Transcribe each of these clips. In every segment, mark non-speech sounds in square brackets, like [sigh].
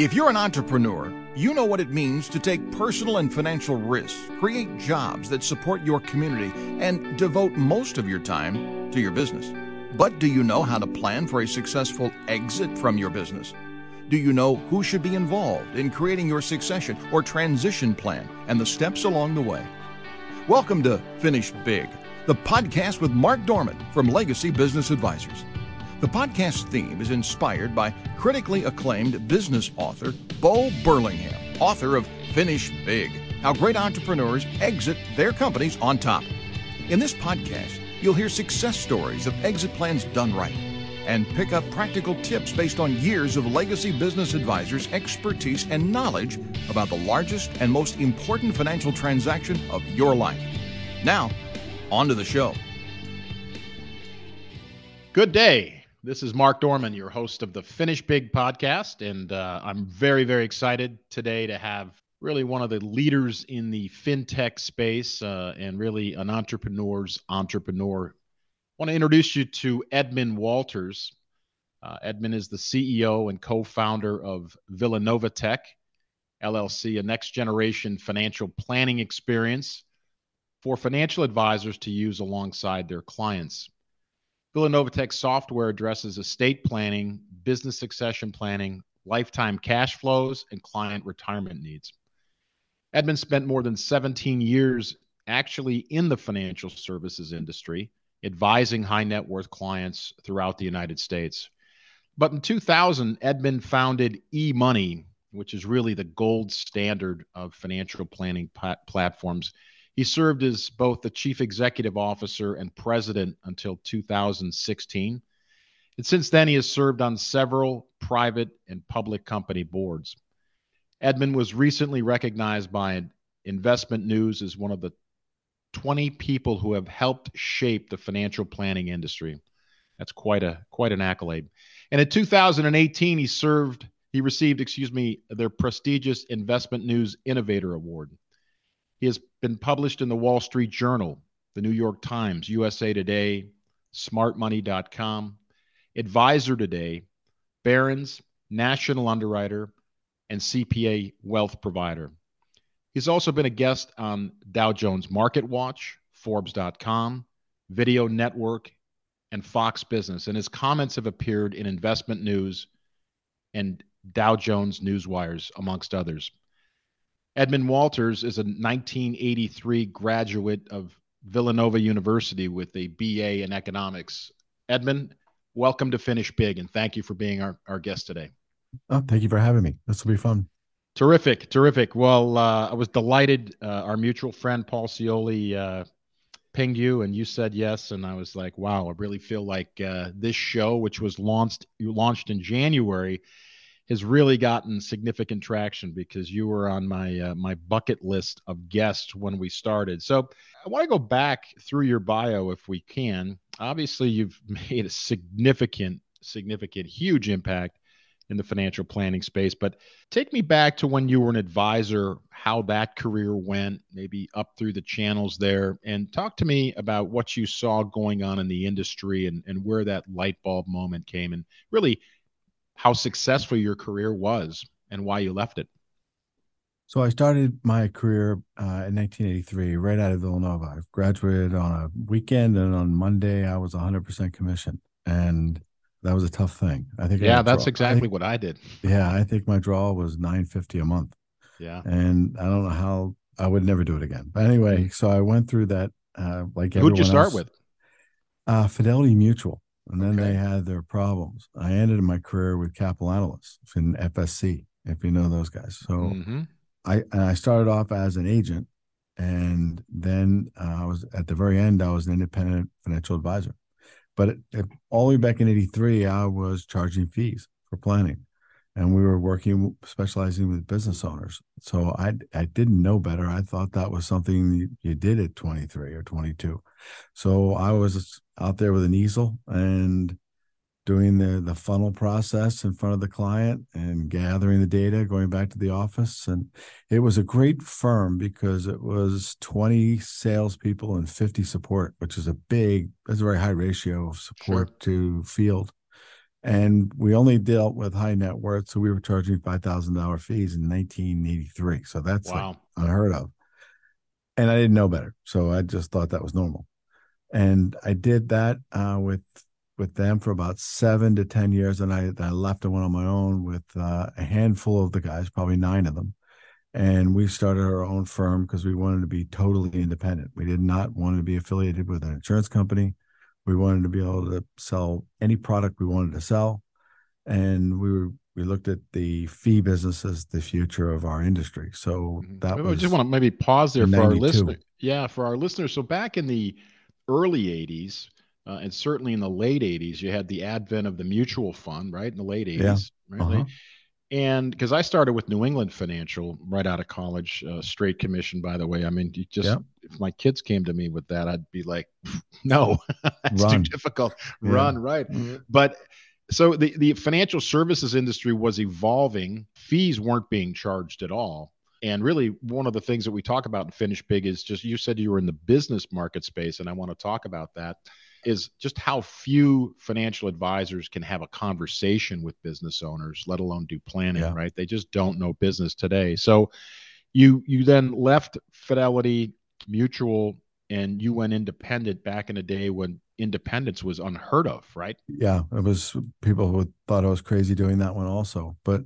If you're an entrepreneur, you know what it means to take personal and financial risks, create jobs that support your community, and devote most of your time to your business. But do you know how to plan for a successful exit from your business? Do you know who should be involved in creating your succession or transition plan and the steps along the way? Welcome to Finish Big, the podcast with Mark Dorman from Legacy Business Advisors. The podcast theme is inspired by critically acclaimed business author Bo Burlingham, author of Finish Big How Great Entrepreneurs Exit Their Companies on Top. In this podcast, you'll hear success stories of exit plans done right and pick up practical tips based on years of legacy business advisors' expertise and knowledge about the largest and most important financial transaction of your life. Now, on to the show. Good day. This is Mark Dorman, your host of the Finish Big podcast. And uh, I'm very, very excited today to have really one of the leaders in the fintech space uh, and really an entrepreneur's entrepreneur. I want to introduce you to Edmond Walters. Uh, Edmond is the CEO and co founder of Villanova Tech, LLC, a next generation financial planning experience for financial advisors to use alongside their clients. Villanova Tech software addresses estate planning, business succession planning, lifetime cash flows, and client retirement needs. Edmond spent more than 17 years actually in the financial services industry, advising high net worth clients throughout the United States. But in 2000, Edmond founded eMoney, which is really the gold standard of financial planning platforms he served as both the chief executive officer and president until 2016. And since then, he has served on several private and public company boards. Edmond was recently recognized by Investment News as one of the 20 people who have helped shape the financial planning industry. That's quite a quite an accolade. And in 2018, he served he received, excuse me, their prestigious Investment News Innovator Award. He has been published in the Wall Street Journal, the New York Times, USA Today, smartmoney.com, Advisor Today, Barron's, National Underwriter, and CPA Wealth Provider. He's also been a guest on Dow Jones Market Watch, Forbes.com, Video Network, and Fox Business, and his comments have appeared in Investment News and Dow Jones Newswires, amongst others. Edmond Walters is a 1983 graduate of Villanova University with a BA in economics. Edmond, welcome to Finish Big, and thank you for being our, our guest today. Oh, thank you for having me. This will be fun. Terrific, terrific. Well, uh, I was delighted. Uh, our mutual friend Paul Cioli uh, pinged you, and you said yes, and I was like, "Wow, I really feel like uh, this show, which was launched you launched in January, has really gotten significant traction because you were on my uh, my bucket list of guests when we started. So I want to go back through your bio if we can. Obviously, you've [laughs] made a significant, significant, huge impact in the financial planning space. But take me back to when you were an advisor, how that career went, maybe up through the channels there, and talk to me about what you saw going on in the industry and, and where that light bulb moment came and really how successful your career was and why you left it. So I started my career uh, in 1983, right out of Villanova. I graduated on a weekend, and on Monday I was 100% commission, and that was a tough thing. I think. Yeah, that's draw, exactly I think, what I did. Yeah, I think my draw was 950 a month. Yeah, and I don't know how I would never do it again. But anyway, so I went through that. Uh, like who'd you start else. with? Uh, Fidelity Mutual and then okay. they had their problems. I ended my career with Capital Analysts in FSC, if you know those guys. So mm-hmm. I I started off as an agent, and then uh, I was at the very end. I was an independent financial advisor, but it, it, all the way back in '83, I was charging fees for planning, and we were working specializing with business owners. So I I didn't know better. I thought that was something you, did at 23 or 22. So I was out there with an easel and doing the the funnel process in front of the client and gathering the data, going back to the office. And it was a great firm because it was 20 salespeople and 50 support, which is a big, that's a very high ratio of support sure. to field. And we only dealt with high net worth. So we were charging $5,000 fees in 1983. So that's wow. like unheard of. And I didn't know better. So I just thought that was normal. And I did that uh, with with them for about seven to ten years, and I, I left and went on my own with uh, a handful of the guys, probably nine of them, and we started our own firm because we wanted to be totally independent. We did not want to be affiliated with an insurance company. We wanted to be able to sell any product we wanted to sell, and we were we looked at the fee business as the future of our industry. So mm-hmm. that I just want to maybe pause there for our listeners. Yeah, for our listeners. So back in the early '80s, uh, and certainly in the late 80s you had the advent of the mutual fund right in the late 80s yeah. right uh-huh. And because i started with new england financial right out of college uh, straight commission by the way i mean you just yeah. if my kids came to me with that i'd be like [laughs] no [laughs] that's Run. too difficult yeah. Run right mm-hmm. but so the, the financial services industry was evolving fees weren't being charged at all and really, one of the things that we talk about in Finish Big is just you said you were in the business market space, and I want to talk about that is just how few financial advisors can have a conversation with business owners, let alone do planning, yeah. right? They just don't know business today. So you you then left Fidelity Mutual and you went independent back in a day when independence was unheard of, right? Yeah, it was people who thought I was crazy doing that one also. But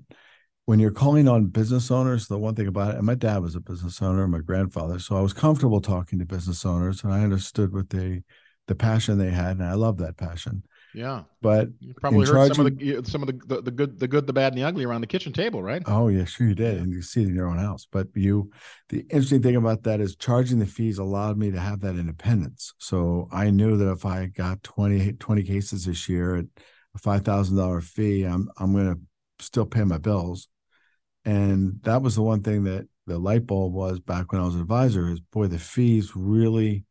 when you're calling on business owners, the one thing about it, and my dad was a business owner, my grandfather, so I was comfortable talking to business owners and I understood what they the passion they had, and I love that passion. Yeah, but you probably heard charging, some of the some of the, the, the good the good the bad and the ugly around the kitchen table, right? Oh yeah, sure you did, and you see it in your own house. But you, the interesting thing about that is charging the fees allowed me to have that independence. So I knew that if I got 20, 20 cases this year at a five thousand dollar fee, I'm I'm going to still pay my bills, and that was the one thing that the light bulb was back when I was an advisor. Is boy, the fees really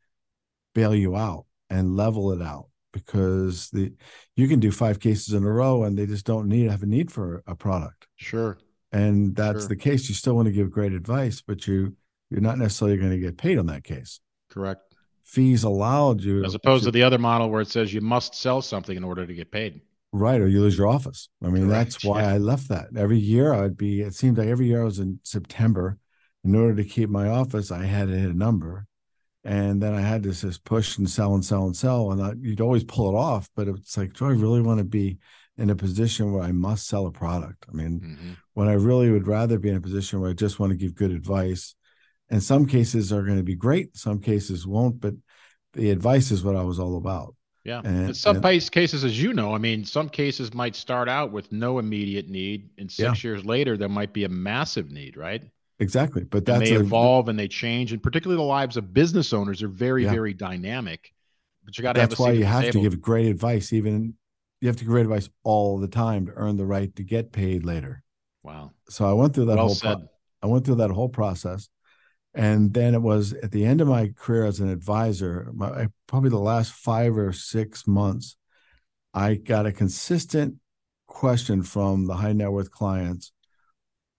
bail you out and level it out because the you can do five cases in a row and they just don't need have a need for a product. Sure. And that's sure. the case. You still want to give great advice, but you you're not necessarily going to get paid on that case. Correct. Fees allowed you as opposed to, to the other model where it says you must sell something in order to get paid. Right, or you lose your office. I mean, Correct. that's why yeah. I left that. Every year I'd be. It seemed like every year I was in September. In order to keep my office, I had to hit a number, and then I had to just push and sell and sell and sell, and I, you'd always pull it off. But it's like, do I really want to be in a position where I must sell a product? I mean, mm-hmm. when I really would rather be in a position where I just want to give good advice. And some cases are going to be great, some cases won't, but the advice is what I was all about. Yeah. And, in some and, cases, as you know, I mean, some cases might start out with no immediate need, and six yeah. years later, there might be a massive need, right? Exactly. But that's and they a, evolve and they change. And particularly the lives of business owners are very, yeah. very dynamic. But you got to have That's why you have to give great advice. Even you have to give great advice all the time to earn the right to get paid later. Wow. So I went through that well whole pro- I went through that whole process. And then it was at the end of my career as an advisor, my, probably the last five or six months, I got a consistent question from the high net worth clients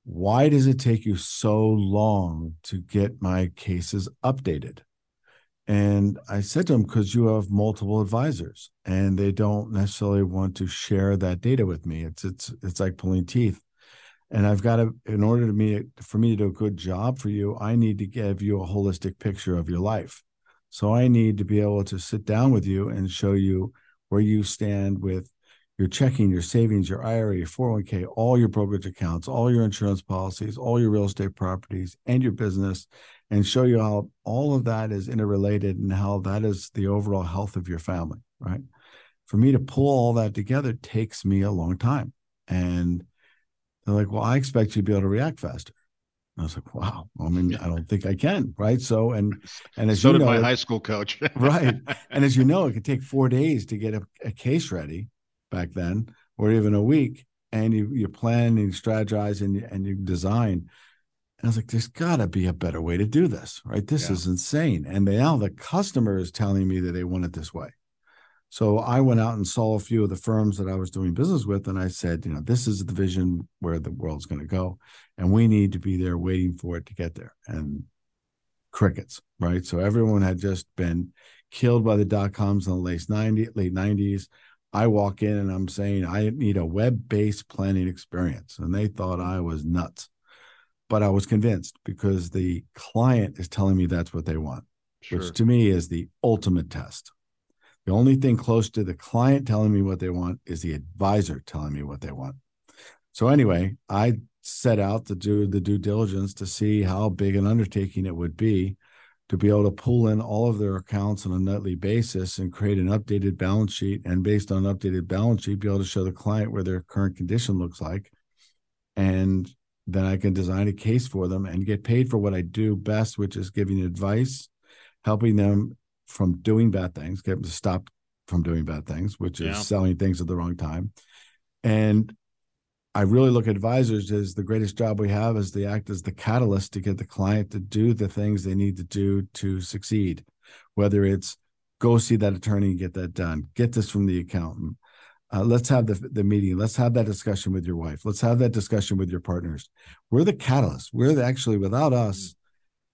why does it take you so long to get my cases updated? And I said to him, because you have multiple advisors and they don't necessarily want to share that data with me. It's it's it's like pulling teeth. And I've got to, in order to me for me to do a good job for you, I need to give you a holistic picture of your life. So I need to be able to sit down with you and show you where you stand with your checking, your savings, your IRA, your 401k, all your brokerage accounts, all your insurance policies, all your real estate properties, and your business, and show you how all of that is interrelated and how that is the overall health of your family, right? For me to pull all that together takes me a long time. And they're like, well, I expect you to be able to react faster. I was like, wow. I mean, [laughs] I don't think I can, right? So, and and as so you know, my high school coach, right? And as you [laughs] know, it could take four days to get a, a case ready back then, or even a week, and you you plan and you strategize and you, and you design. And I was like, there's got to be a better way to do this, right? This yeah. is insane. And now the customer is telling me that they want it this way. So I went out and saw a few of the firms that I was doing business with, and I said, you know, this is the vision where the world's going to go, and we need to be there waiting for it to get there. And crickets, right? So everyone had just been killed by the dot coms in the late 90s, late 90s. I walk in and I'm saying I need a web-based planning experience, and they thought I was nuts. But I was convinced because the client is telling me that's what they want, sure. which to me is the ultimate test. The only thing close to the client telling me what they want is the advisor telling me what they want. So anyway, I set out to do the due diligence to see how big an undertaking it would be to be able to pull in all of their accounts on a nightly basis and create an updated balance sheet and based on updated balance sheet be able to show the client where their current condition looks like and then i can design a case for them and get paid for what i do best which is giving advice helping them from doing bad things get them to stop from doing bad things which is yeah. selling things at the wrong time and I really look at advisors as the greatest job we have is to act as the catalyst to get the client to do the things they need to do to succeed, whether it's go see that attorney and get that done, get this from the accountant. Uh, let's have the, the meeting. Let's have that discussion with your wife. Let's have that discussion with your partners. We're the catalyst. We're the, actually, without us,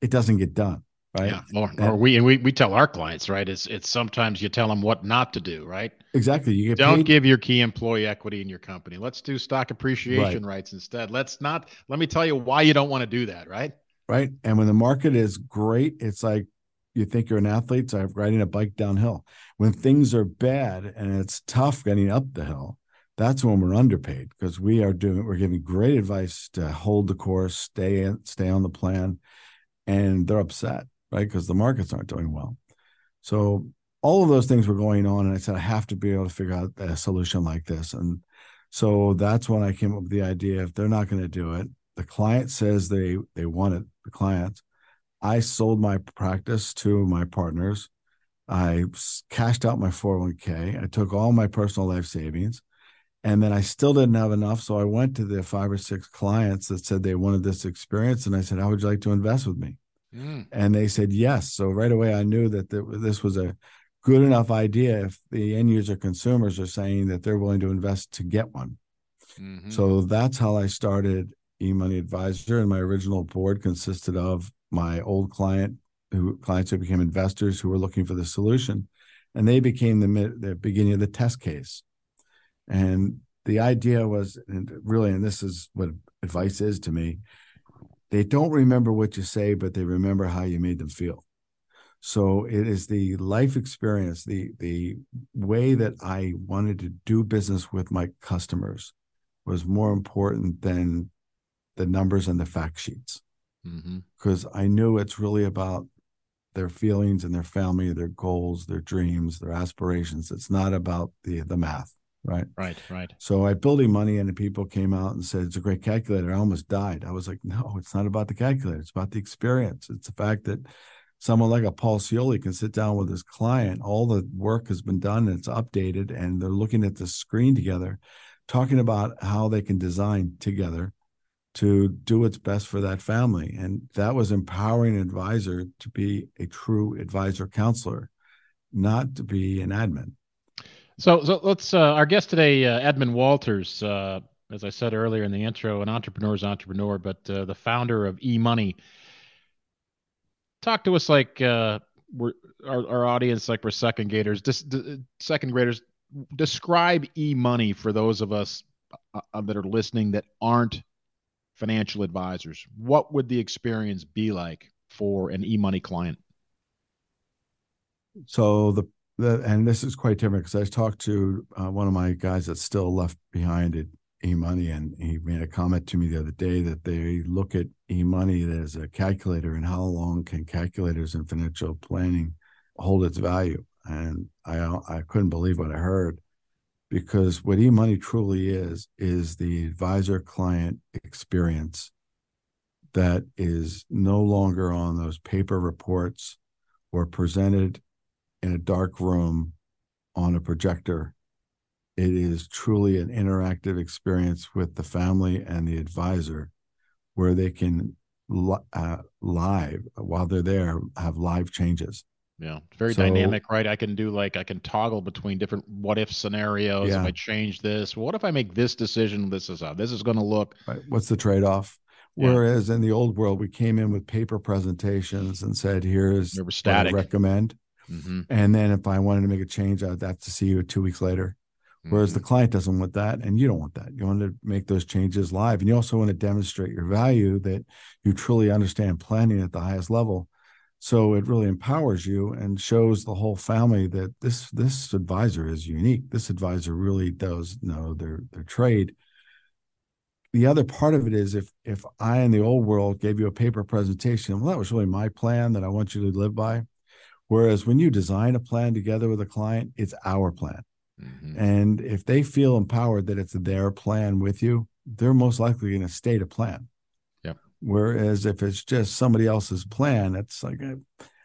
it doesn't get done right? Yeah, or, or we and we, we tell our clients, right? It's it's sometimes you tell them what not to do, right? Exactly. You don't paid. give your key employee equity in your company. Let's do stock appreciation right. rights instead. Let's not. Let me tell you why you don't want to do that, right? Right. And when the market is great, it's like you think you're an athlete. So I'm riding a bike downhill. When things are bad and it's tough getting up the hill, that's when we're underpaid because we are doing we're giving great advice to hold the course, stay in, stay on the plan, and they're upset right? Because the markets aren't doing well. So all of those things were going on, and I said I have to be able to figure out a solution like this. And so that's when I came up with the idea: if they're not going to do it, the client says they they want it. The client, I sold my practice to my partners. I cashed out my 401k. I took all my personal life savings. And then I still didn't have enough. So I went to the five or six clients that said they wanted this experience. And I said, How would you like to invest with me? Mm. And they said yes. So right away, I knew that this was a good enough idea if the end user consumers are saying that they're willing to invest to get one. Mm-hmm. So that's how I started eMoney Advisor. And my original board consisted of my old client, who clients who became investors who were looking for the solution, and they became the, the beginning of the test case. And the idea was, and really, and this is what advice is to me, they don't remember what you say, but they remember how you made them feel. So it is the life experience, the the way that I wanted to do business with my customers was more important than the numbers and the fact sheets. Because mm-hmm. I knew it's really about their feelings and their family, their goals, their dreams, their aspirations. It's not about the the math right? Right, right. So I built eMoney, and the people came out and said it's a great calculator. I almost died. I was like, no, it's not about the calculator. It's about the experience. It's the fact that someone like a Paul Cioli can sit down with his client. All the work has been done. And it's updated, and they're looking at the screen together, talking about how they can design together to do what's best for that family. And that was empowering an advisor to be a true advisor counselor, not to be an admin. So, so let's. Uh, our guest today, uh, Edmond Walters, uh, as I said earlier in the intro, an entrepreneur's entrepreneur, but uh, the founder of eMoney. Talk to us like uh, we're our, our audience, like we're second graders. Dis, second graders, describe eMoney for those of us uh, that are listening that aren't financial advisors. What would the experience be like for an eMoney client? So the the, and this is quite different because I talked to uh, one of my guys that's still left behind at eMoney, and he made a comment to me the other day that they look at eMoney as a calculator and how long can calculators in financial planning hold its value. And I I couldn't believe what I heard because what eMoney truly is is the advisor client experience that is no longer on those paper reports or presented in a dark room on a projector. It is truly an interactive experience with the family and the advisor where they can uh, live while they're there have live changes. Yeah, very so, dynamic, right? I can do like I can toggle between different what if scenarios. Yeah. If I change this, what if I make this decision? This is how this is going to look. Right. What's the trade off? Yeah. Whereas in the old world, we came in with paper presentations and said, "Here's what I recommend." Mm-hmm. And then if I wanted to make a change, I'd have to see you two weeks later. Whereas mm-hmm. the client doesn't want that, and you don't want that. You want to make those changes live, and you also want to demonstrate your value that you truly understand planning at the highest level. So it really empowers you and shows the whole family that this this advisor is unique. This advisor really does know their their trade. The other part of it is if if I in the old world gave you a paper presentation, well, that was really my plan that I want you to live by. Whereas when you design a plan together with a client, it's our plan Mm-hmm. And if they feel empowered that it's their plan with you, they're most likely going to stay to plan. Yep. Whereas if it's just somebody else's plan, it's like I,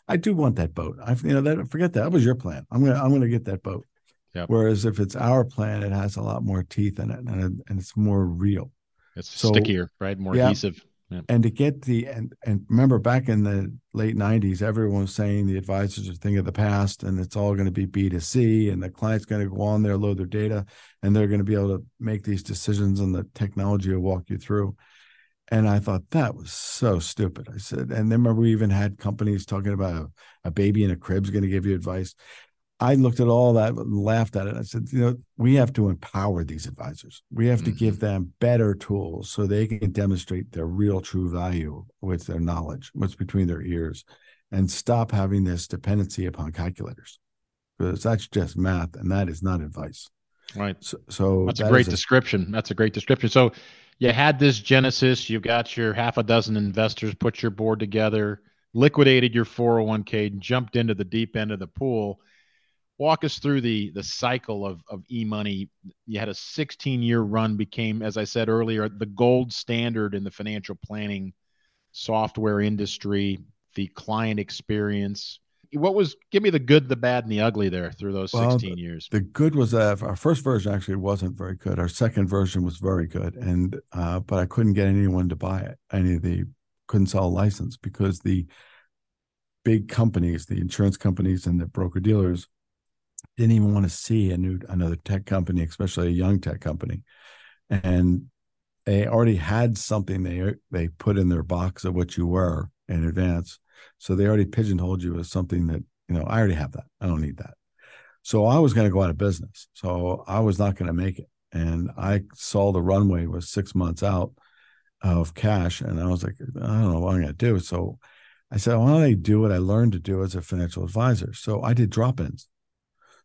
I do want that boat. I you know that forget that. That was your plan. I'm gonna I'm gonna get that boat. Yep. Whereas if it's our plan, it has a lot more teeth in it and, and it's more real. It's so, stickier, right? More yeah, adhesive. And to get the and and remember back in the late '90s, everyone was saying the advisors are thing of the past, and it's all going to be B2C, and the client's going to go on there, load their data, and they're going to be able to make these decisions, and the technology will walk you through. And I thought that was so stupid. I said, and then remember we even had companies talking about a, a baby in a crib's going to give you advice. I looked at all that and laughed at it. I said, you know, we have to empower these advisors. We have to mm-hmm. give them better tools so they can demonstrate their real true value with their knowledge, what's between their ears, and stop having this dependency upon calculators. Because that's just math and that is not advice. Right. So, so that's that a great description. that's a great description. So you had this genesis, you got your half a dozen investors, put your board together, liquidated your 401k, jumped into the deep end of the pool walk us through the the cycle of of e-money. You had a 16 year run became as i said earlier the gold standard in the financial planning software industry the client experience. What was give me the good the bad and the ugly there through those 16 well, years. the good was that our first version actually wasn't very good. Our second version was very good and uh, but i couldn't get anyone to buy it. Any of the couldn't sell a license because the big companies the insurance companies and the broker dealers didn't even want to see a new another tech company, especially a young tech company, and they already had something they they put in their box of what you were in advance, so they already pigeonholed you as something that you know I already have that. I don't need that. So I was going to go out of business. So I was not going to make it, and I saw the runway was six months out of cash, and I was like, I don't know what I'm going to do. So I said, why don't I do what I learned to do as a financial advisor? So I did drop-ins.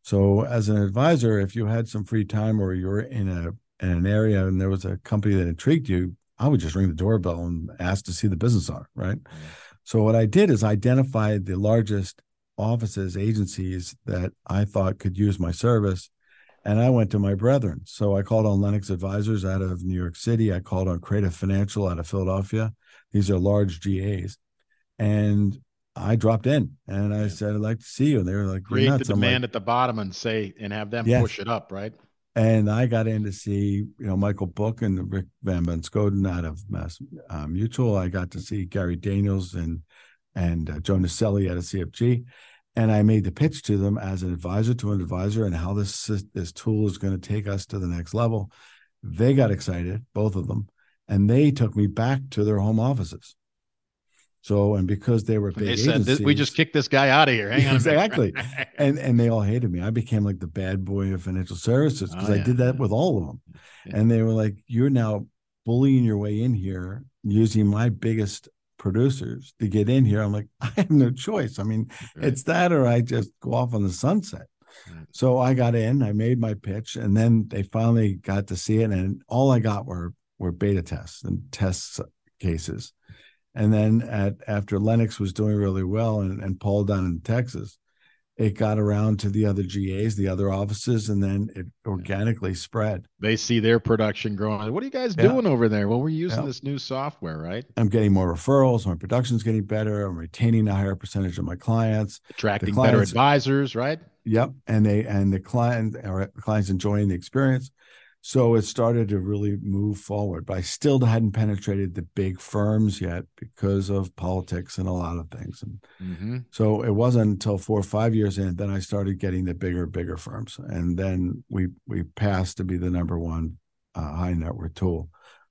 So as an advisor, if you had some free time or you're in a in an area and there was a company that intrigued you, I would just ring the doorbell and ask to see the business owner, right? Mm-hmm. So what I did is identify the largest offices, agencies that I thought could use my service. And I went to my brethren. So I called on Lenox Advisors out of New York City. I called on Creative Financial out of Philadelphia. These are large GAs. And I dropped in and I said, I'd like to see you. And they were like, create the demand like, at the bottom and say, and have them yes. push it up, right? And I got in to see, you know, Michael Book and Rick Van Bunschoten out of Mass uh, Mutual. I got to see Gary Daniels and and uh, Joe Naselli at a CFG. And I made the pitch to them as an advisor to an advisor and how this this tool is going to take us to the next level. They got excited, both of them, and they took me back to their home offices. So, and because they were big they said, agencies, we just kicked this guy out of here. Hang on exactly. and and they all hated me. I became like the bad boy of financial services because oh, yeah. I did that with all of them. Yeah. And they were like, "You're now bullying your way in here using my biggest producers to get in here." I'm like, [laughs] I have no choice. I mean, right. it's that or I just go off on the sunset. Right. So I got in, I made my pitch, and then they finally got to see it, and all I got were were beta tests and test cases and then at after Lenox was doing really well and, and Paul down in Texas, it got around to the other GAs, the other offices, and then it organically spread. They see their production growing. What are you guys yeah. doing over there? Well, we're using yeah. this new software, right? I'm getting more referrals. My production's getting better. I'm retaining a higher percentage of my clients. Attracting clients, better advisors, right? Yep. And they and the client our clients enjoying the experience. So it started to really move forward, but I still hadn't penetrated the big firms yet because of politics and a lot of things. And mm-hmm. so it wasn't until four or five years in then I started getting the bigger, bigger firms, and then we we passed to be the number one uh, high net worth tool.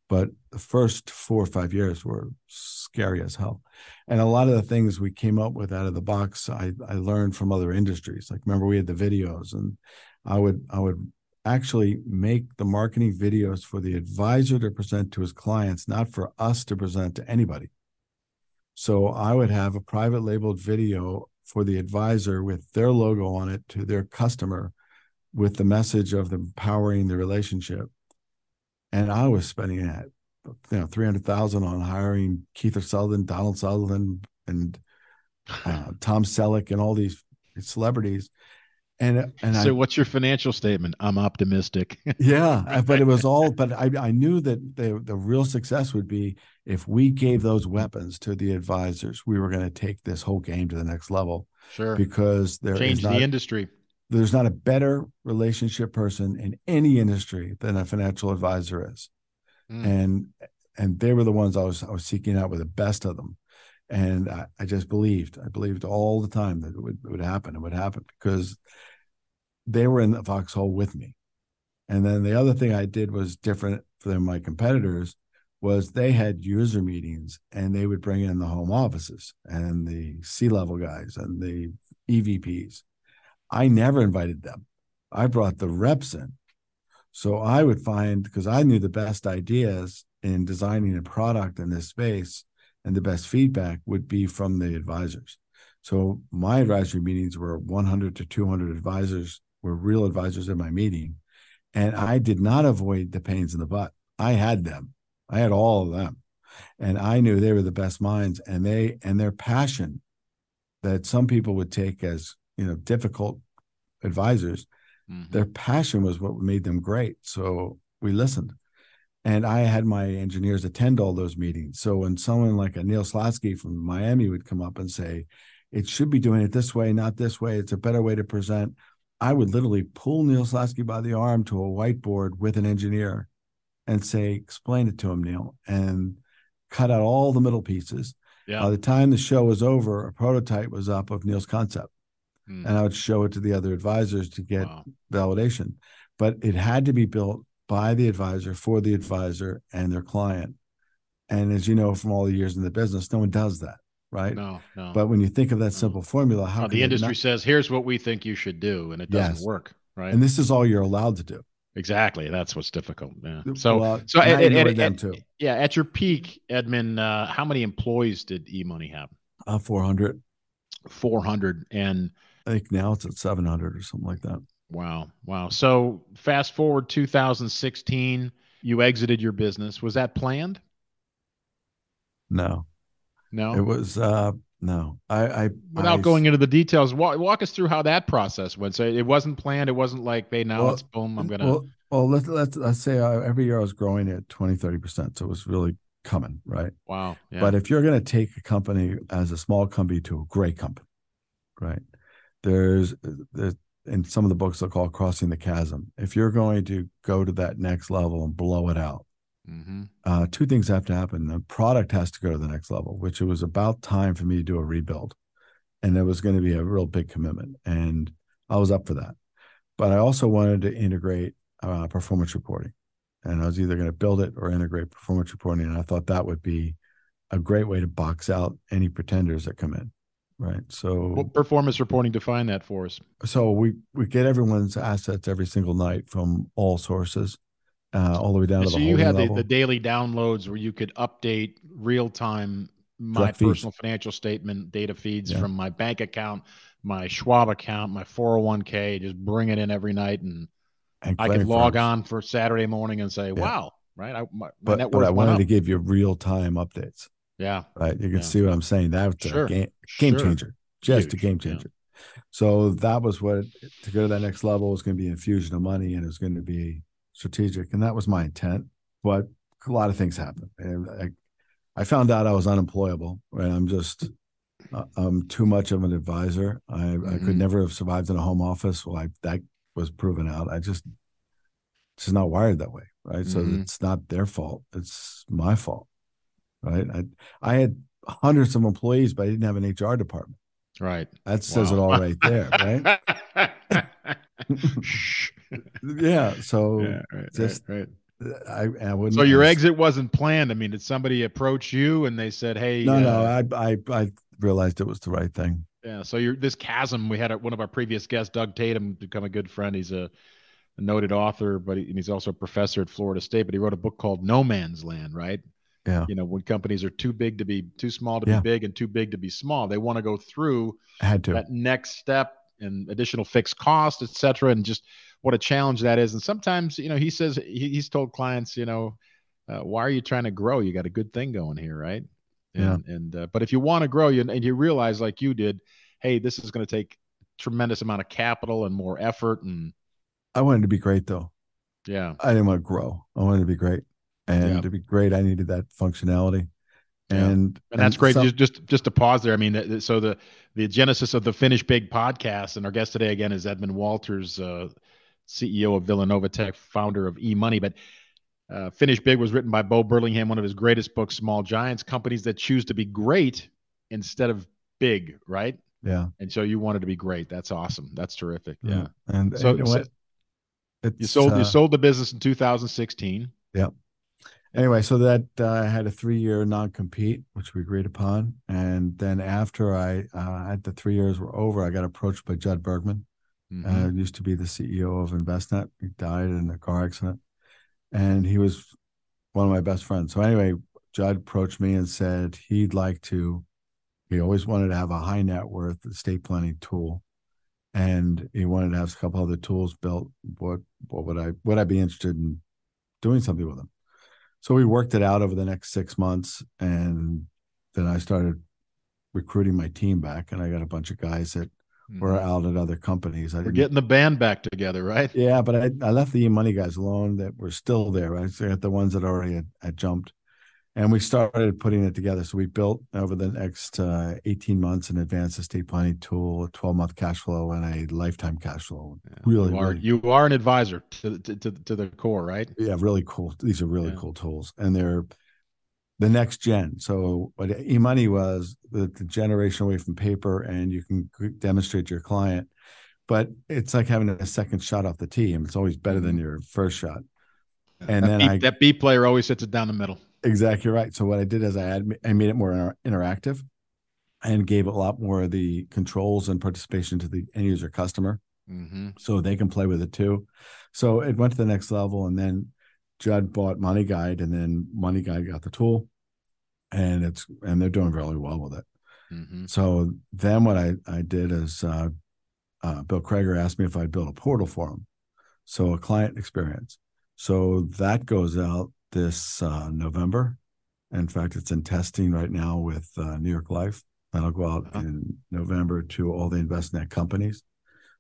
But the first four or five years were scary as hell, and a lot of the things we came up with out of the box, I I learned from other industries. Like remember we had the videos, and I would I would actually make the marketing videos for the advisor to present to his clients, not for us to present to anybody. So I would have a private labeled video for the advisor with their logo on it to their customer with the message of empowering the relationship. And I was spending that, you know, 300,000 on hiring Keith Sutherland, Donald Sutherland, and uh, Tom Selleck and all these celebrities and and so I, what's your financial statement? I'm optimistic. [laughs] Yeah but it was all but i i knew that the the real success would be if we gave those weapons to the advisors we were going to take this whole game to the next level. Sure. Because there change not, the industry. there's not a better relationship person in any industry than a financial advisor is. Mm. and and they were the ones i was i was seeking out with the best of them. And I, I, just believed i believed all the time that it would, it would happen it would happen because they were in the foxhole with me. And then the other thing I did was different than my competitors was they had user meetings and they would bring in the home offices and the C-level guys and the EVPs. I never invited them. I brought the reps in. So I would find because I knew the best ideas in designing a product in this space and the best feedback would be from the advisors. So my advisory meetings were 100 to 200 advisors were real advisors in my meeting. And I did not avoid the pains in the butt. I had them. I had all of them. And I knew they were the best minds and they and their passion that some people would take as, you know, difficult advisors, mm-hmm. their passion was what made them great. So we listened. And I had my engineers attend all those meetings. So when someone like a Neil Slatsky from Miami would come up and say, it should be doing it this way, not this way. It's a better way to present. I would literally pull Neil Slatsky by the arm to a whiteboard with an engineer and say, explain it to him, Neil, and cut out all the middle pieces. Yeah. By the time the show was over, a prototype was up of Neil's concept. Mm. And I would show it to the other advisors to get wow. validation. But it had to be built by the advisor for the advisor and their client. And as you know from all the years in the business, no one does that right? No, no. But when you think of that simple formula, how the industry not... says, "Here's what we think you should do," and it doesn't yes. work, right? And this is all you're allowed to do. Exactly. That's what's difficult. Yeah. So, well, so at, at, at, too. yeah, at your peak, Edmond, uh, how many employees did eMoney have? Uh, 400. 400. And I think now it's at 700 or something like that. Wow. Wow. So fast forward 2016, you exited your business. Was that planned? No. No, it was uh no. I, I without I, going into the details, walk, walk us through how that process went. So it wasn't planned. It wasn't like they now well, it's boom. I'm gonna. Well, well let's let's let's say uh, every year I was growing at 20, 30 percent. So it was really coming, right? Wow. Yeah. But if you're going to take a company as a small company to a great company, right? There's there's in some of the books they'll call crossing the chasm. If you're going to go to that next level and blow it out, Mm-hmm. Uh, two things have to happen. The product has to go to the next level, which it was about time for me to do a rebuild. And it was going to be a real big commitment. And I was up for that. But I also wanted to integrate uh, performance reporting. And I was either going to build it or integrate performance reporting. And I thought that would be a great way to box out any pretenders that come in. Right. So performance reporting define that for us. So we we get everyone's assets every single night from all sources uh, all the way down to so the you had the, the, daily downloads where you could update real time my Direct personal feeds. financial statement data feeds yeah. from my bank account my schwab account my 401k just bring it in every night and, and i could log on for saturday morning and say yeah. wow right I, my, but, my but i wanted to give you real time updates yeah right you can yeah. see what i'm saying that's sure. a game, game sure. changer just Huge. a game changer so that was what to go to that next level was going to be infusion of money and it was going to be strategic, and that was my intent. But a lot of things happened, and I, I found out I was unemployable. Right, I'm just uh, I'm too much of an advisor. I, mm-hmm. I could mm-hmm. never have survived in a home office. Well, I, that was proven out. I just just not wired that way, right? Mm-hmm. So it's not their fault. It's my fault, right? I I had hundreds of employees, but I didn't have an HR department. Right. That says wow. it all right there, right? [laughs] yeah. So yeah, right, just right, right. I, I wouldn't. So your exit wasn't planned. I mean, did somebody approach you and they said, "Hey"? No, uh, no. I, I I realized it was the right thing. Yeah. So you're this chasm. We had a, one of our previous guests, Doug Tatum, become a good friend. He's a a noted author, but he, he's also a professor at Florida State. But he wrote a book called No Man's Land, right? Yeah. You know, when companies are too big to be too small to yeah. be big and too big to be small, they want to go through had to. that next step and additional fixed cost, et cetera, and just what a challenge that is. And sometimes, you know, he says he, he's told clients, you know, uh, why are you trying to grow? You got a good thing going here, right? And, yeah. And uh, but if you want to grow, you and you realize like you did, hey, this is going to take tremendous amount of capital and more effort. And I wanted to be great though. Yeah. I didn't want to grow. I wanted to be great, and yeah. to be great, I needed that functionality. And, yeah. and that's great. Some, just, just just to pause there. I mean, so the the genesis of the Finish Big podcast, and our guest today again is Edmond Walters, uh, CEO of Villanova Tech, founder of eMoney. But uh, Finish Big was written by Bo Burlingham, one of his greatest books, Small Giants, companies that choose to be great instead of big, right? Yeah. And so you wanted to be great. That's awesome. That's terrific. Yeah. yeah. And so, and so you sold uh, you sold the business in 2016. Yeah. Anyway, so that uh, I had a three year non compete, which we agreed upon, and then after I uh, had the three years were over, I got approached by Judd Bergman. Mm-hmm. Uh, used to be the CEO of Envestnet. He died in a car accident and he was one of my best friends. So anyway, Judd approached me and said he'd like to. He always wanted to have a high net worth estate planning tool, and he wanted to have a couple other tools built. What what would I would I be interested in doing something with them? So we worked it out over the next six months, and then I started recruiting my team back, and I got a bunch of guys that mm-hmm. were out at other companies. I We're getting the band back together, right? Yeah, but I, I left the money guys alone that were still there. Right? So I got the ones that already had, had, jumped. And we started putting it together. So we built over the next uh, 18 months an advanced estate planning tool, a 12 month cash flow, and a lifetime cash flow. Yeah. Really, you are, really, you are an advisor to, to, to, the core, right? Yeah, really cool. These are really yeah. cool tools. And they're the next gen. So what e-money was the, the, generation away from paper and you can demonstrate to your client, but it's like having a second shot off the tee and it's always better than mm-hmm. your first shot. And that then I, that B player always sits it down the middle. Exactly right. So what I did is I had, I made it more inter- interactive and gave a lot more of the controls and participation to the end user customer. Mm-hmm. So they can play with it too. So it went to the next level and then Judd bought Money Guide, and then Money Guide got the tool, and it's and they're doing really well with it. Mm-hmm. So then what I I did is uh, uh, Bill Crager asked me if I'd build a portal for him, so a client experience. So that goes out this uh, November. In fact, it's in testing right now with uh, New York Life. That'll go out uh-huh. in November to all the Envestnet companies.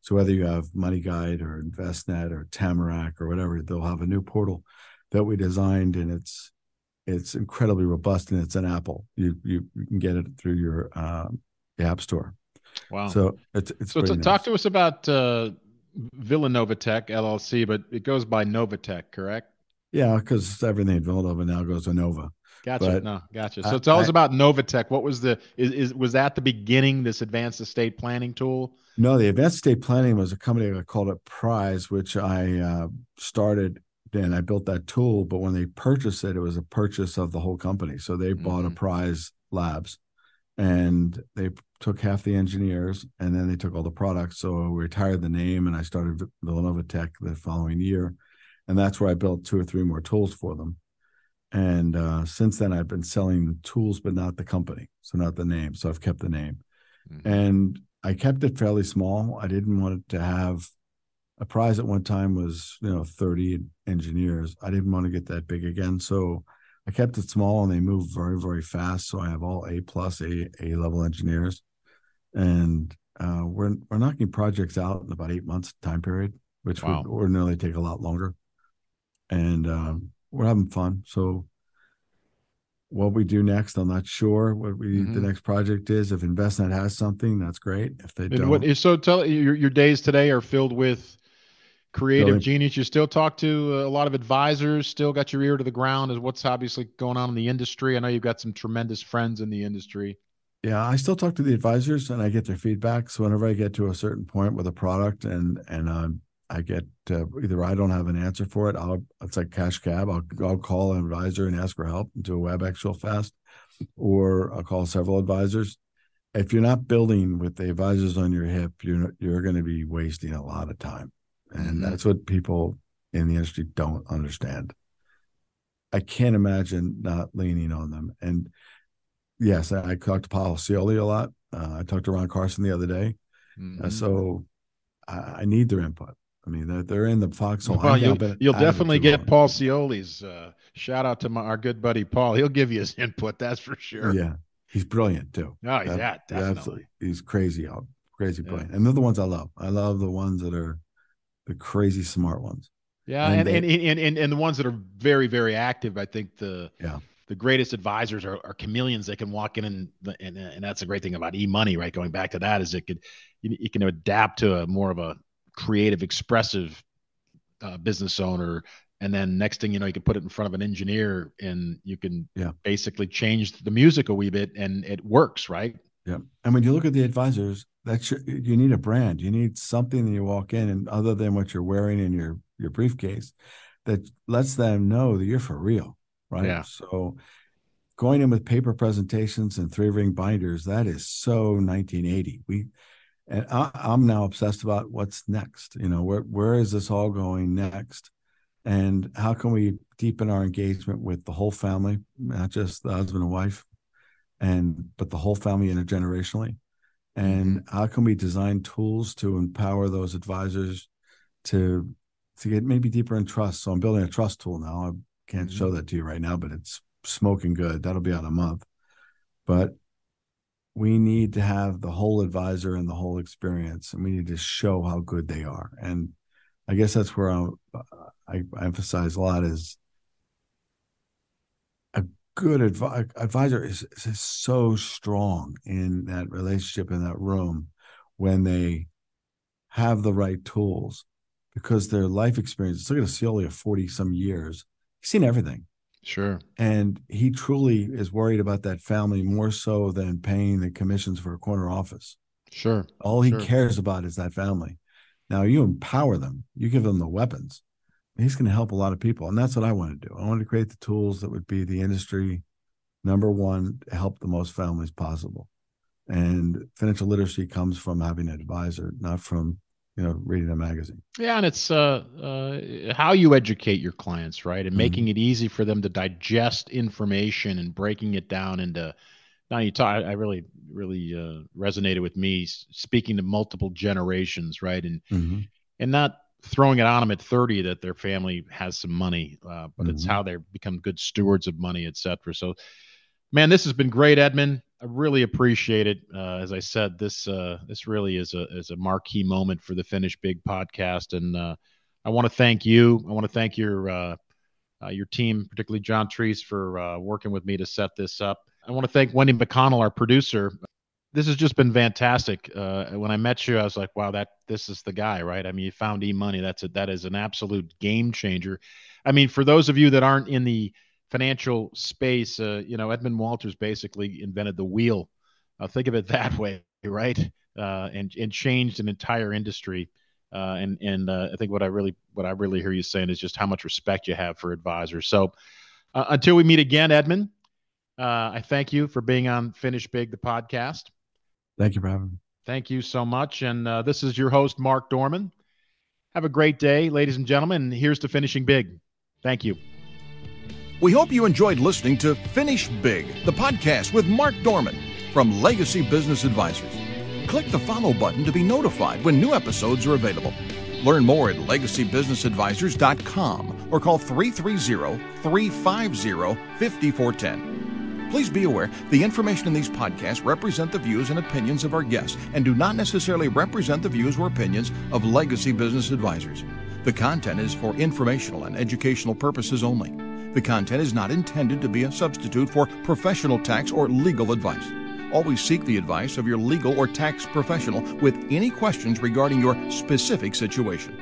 So whether you have Money Guide or Envestnet or Tamarac or whatever, they'll have a new portal that we designed, and it's it's incredibly robust, and it's an Apple. You you, you can get it through your um, App Store. Wow! So it's it's so to, nice. talk to us about uh, Villanova Tech LLC, but it goes by Novatech, correct? Yeah, because everything at Villanova now goes to Nova. Gotcha. But no, gotcha. So tell I, us about Novatech. What was the is, is was that the beginning? This advanced estate planning tool? No, the advanced estate planning was a company I called it Prize, which I uh, started and I built that tool. But when they purchased it, it was a purchase of the whole company. So they mm-hmm. bought Apprise Labs, and they took half the engineers, and then they took all the products. So we retired the name, and I started Villanova Tech the following year, and that's where I built two or three more tools for them. And uh, since then, I've been selling the tools, but not the company, so not the name. So I've kept the name, mm-hmm. and I kept it fairly small. I didn't want it to have a prize at one time was you know 30 engineers. I didn't want to get that big again, so I kept it small, and they moved very very fast. So I have all A plus A A level engineers, and uh, we're we're knocking projects out in about eight months time period, which wow. would ordinarily take a lot longer, and um, we're having fun. So what we do next, I'm not sure what we mm-hmm. the next project is. If Envestnet has something, that's great. If they and don't, what, so tell your your days today are filled with creative really? genius. You still talk to a lot of advisors. Still got your ear to the ground as what's obviously going on in the industry. I know you've got some tremendous friends in the industry. Yeah, I still talk to the advisors and I get their feedback. So whenever I get to a certain point with a product and and um, I get uh, either I don't have an answer for it. I'll it's like cash cab. I'll I'll call an advisor and ask for help and do a WebEx real fast, or I'll call several advisors. If you're not building with the advisors on your hip, you're you're going to be wasting a lot of time. And mm-hmm. that's what people in the industry don't understand. I can't imagine not leaning on them. And yes, I, I talked to Paul Cioli a lot. Uh, I talked to Ron Carson the other day. Uh, mm-hmm. Uh, so I, I, need their input. I mean, they're, they're in the foxhole. Well, you'll, you'll definitely get Paul Cioli's. Uh, shout out to my, our good buddy Paul. He'll give you his input. That's for sure. Yeah, he's brilliant too. Oh, that, yeah, definitely. He's crazy out, crazy brilliant, yeah. and they're the ones I love. I love the ones that are the crazy smart ones. Yeah, and and, they, and, and, and, and the ones that are very very active. I think the yeah the greatest advisors are, are chameleons. They can walk in and, and and that's the great thing about eMoney, right? Going back to that is it could you, you can adapt to a more of a creative, expressive uh, business owner, and then next thing you know, you can put it in front of an engineer, and you can yeah. basically change the music a wee bit, and it works, right? Yeah, and when you look at the advisors, that's you need a brand. You need something that you walk in, and other than what you're wearing in your your briefcase, that lets them know that you're for real right? Yeah. So going in with paper presentations and three ring binders, that is so 1980. We and I, am now obsessed about what's next. You know, where where is this all going next? And how can we deepen our engagement with the whole family, not just the husband and wife, and but the whole family intergenerationally? And mm-hmm. how can we design tools to empower those advisors to to get maybe deeper in trust? So I'm building a trust tool now. I can't show mm-hmm. that to you right now, but it's smoking good. That'll be out a month. But we need to have the whole advisor and the whole experience, and we need to show how good they are. And I guess that's where I, I, emphasize a lot is a good advi- advisor is, is so strong in that relationship in that room when they have the right tools because their life experience. Look at a of forty some years he's seen everything. Sure. And he truly is worried about that family more so than paying the commissions for a corner office. Sure. All he sure. cares about is that family. Now you empower them, you give them the weapons. He's going to help a lot of people. And that's what I want to do. I want to create the tools that would be the industry number one to help the most families possible. And financial literacy comes from having an advisor, not from you know reading a magazine yeah and it's uh, uh, how you educate your clients right and mm-hmm. making it easy for them to digest information and breaking it down into now you talk i really really uh, resonated with me speaking to multiple generations right and mm-hmm. and not throwing it on them at 30 that their family has some money uh, but mm-hmm. it's how they become good stewards of money etc so man this has been great Edmond I really appreciate it. Uh, as I said, this uh, this really is a is a marquee moment for the Finish Big podcast, and uh, I want to thank you. I want to thank your uh, uh, your team, particularly John Treese, for uh, working with me to set this up. I want to thank Wendy McConnell, our producer. This has just been fantastic. when I met you, I was like, "Wow, that this is the guy, right?" I mean, you found E Money. That's a, that is an absolute game changer. I mean, for those of you that aren't in the financial space, uh, you know, Edmond Walters basically invented the wheel. Uh, think of it [laughs] that way, right? Uh, and and changed an entire industry. Uh, and and uh, I think what I really what I really hear you saying is just how much respect you have for advisors. So uh, until we meet again, Edmond, I thank you for being on Finish Big, the podcast. Thank you for having me. Thank you so much. And this is your host, Mark Dorman. Have a great day, ladies and gentlemen. Here's to finishing big. Thank you. We hope you enjoyed listening to Finish Big, the podcast with Mark Dorman from Legacy Business Advisors. Click the follow button to be notified when new episodes are available. Learn more at legacybusinessadvisors.com or call 330 350 5410. Please be aware the information in these podcasts represent the views and opinions of our guests and do not necessarily represent the views or opinions of Legacy Business Advisors. The content is for informational and educational purposes only. The content is not intended to be a substitute for professional tax or legal advice. Always seek the advice of your legal or tax professional with any questions regarding your specific situation.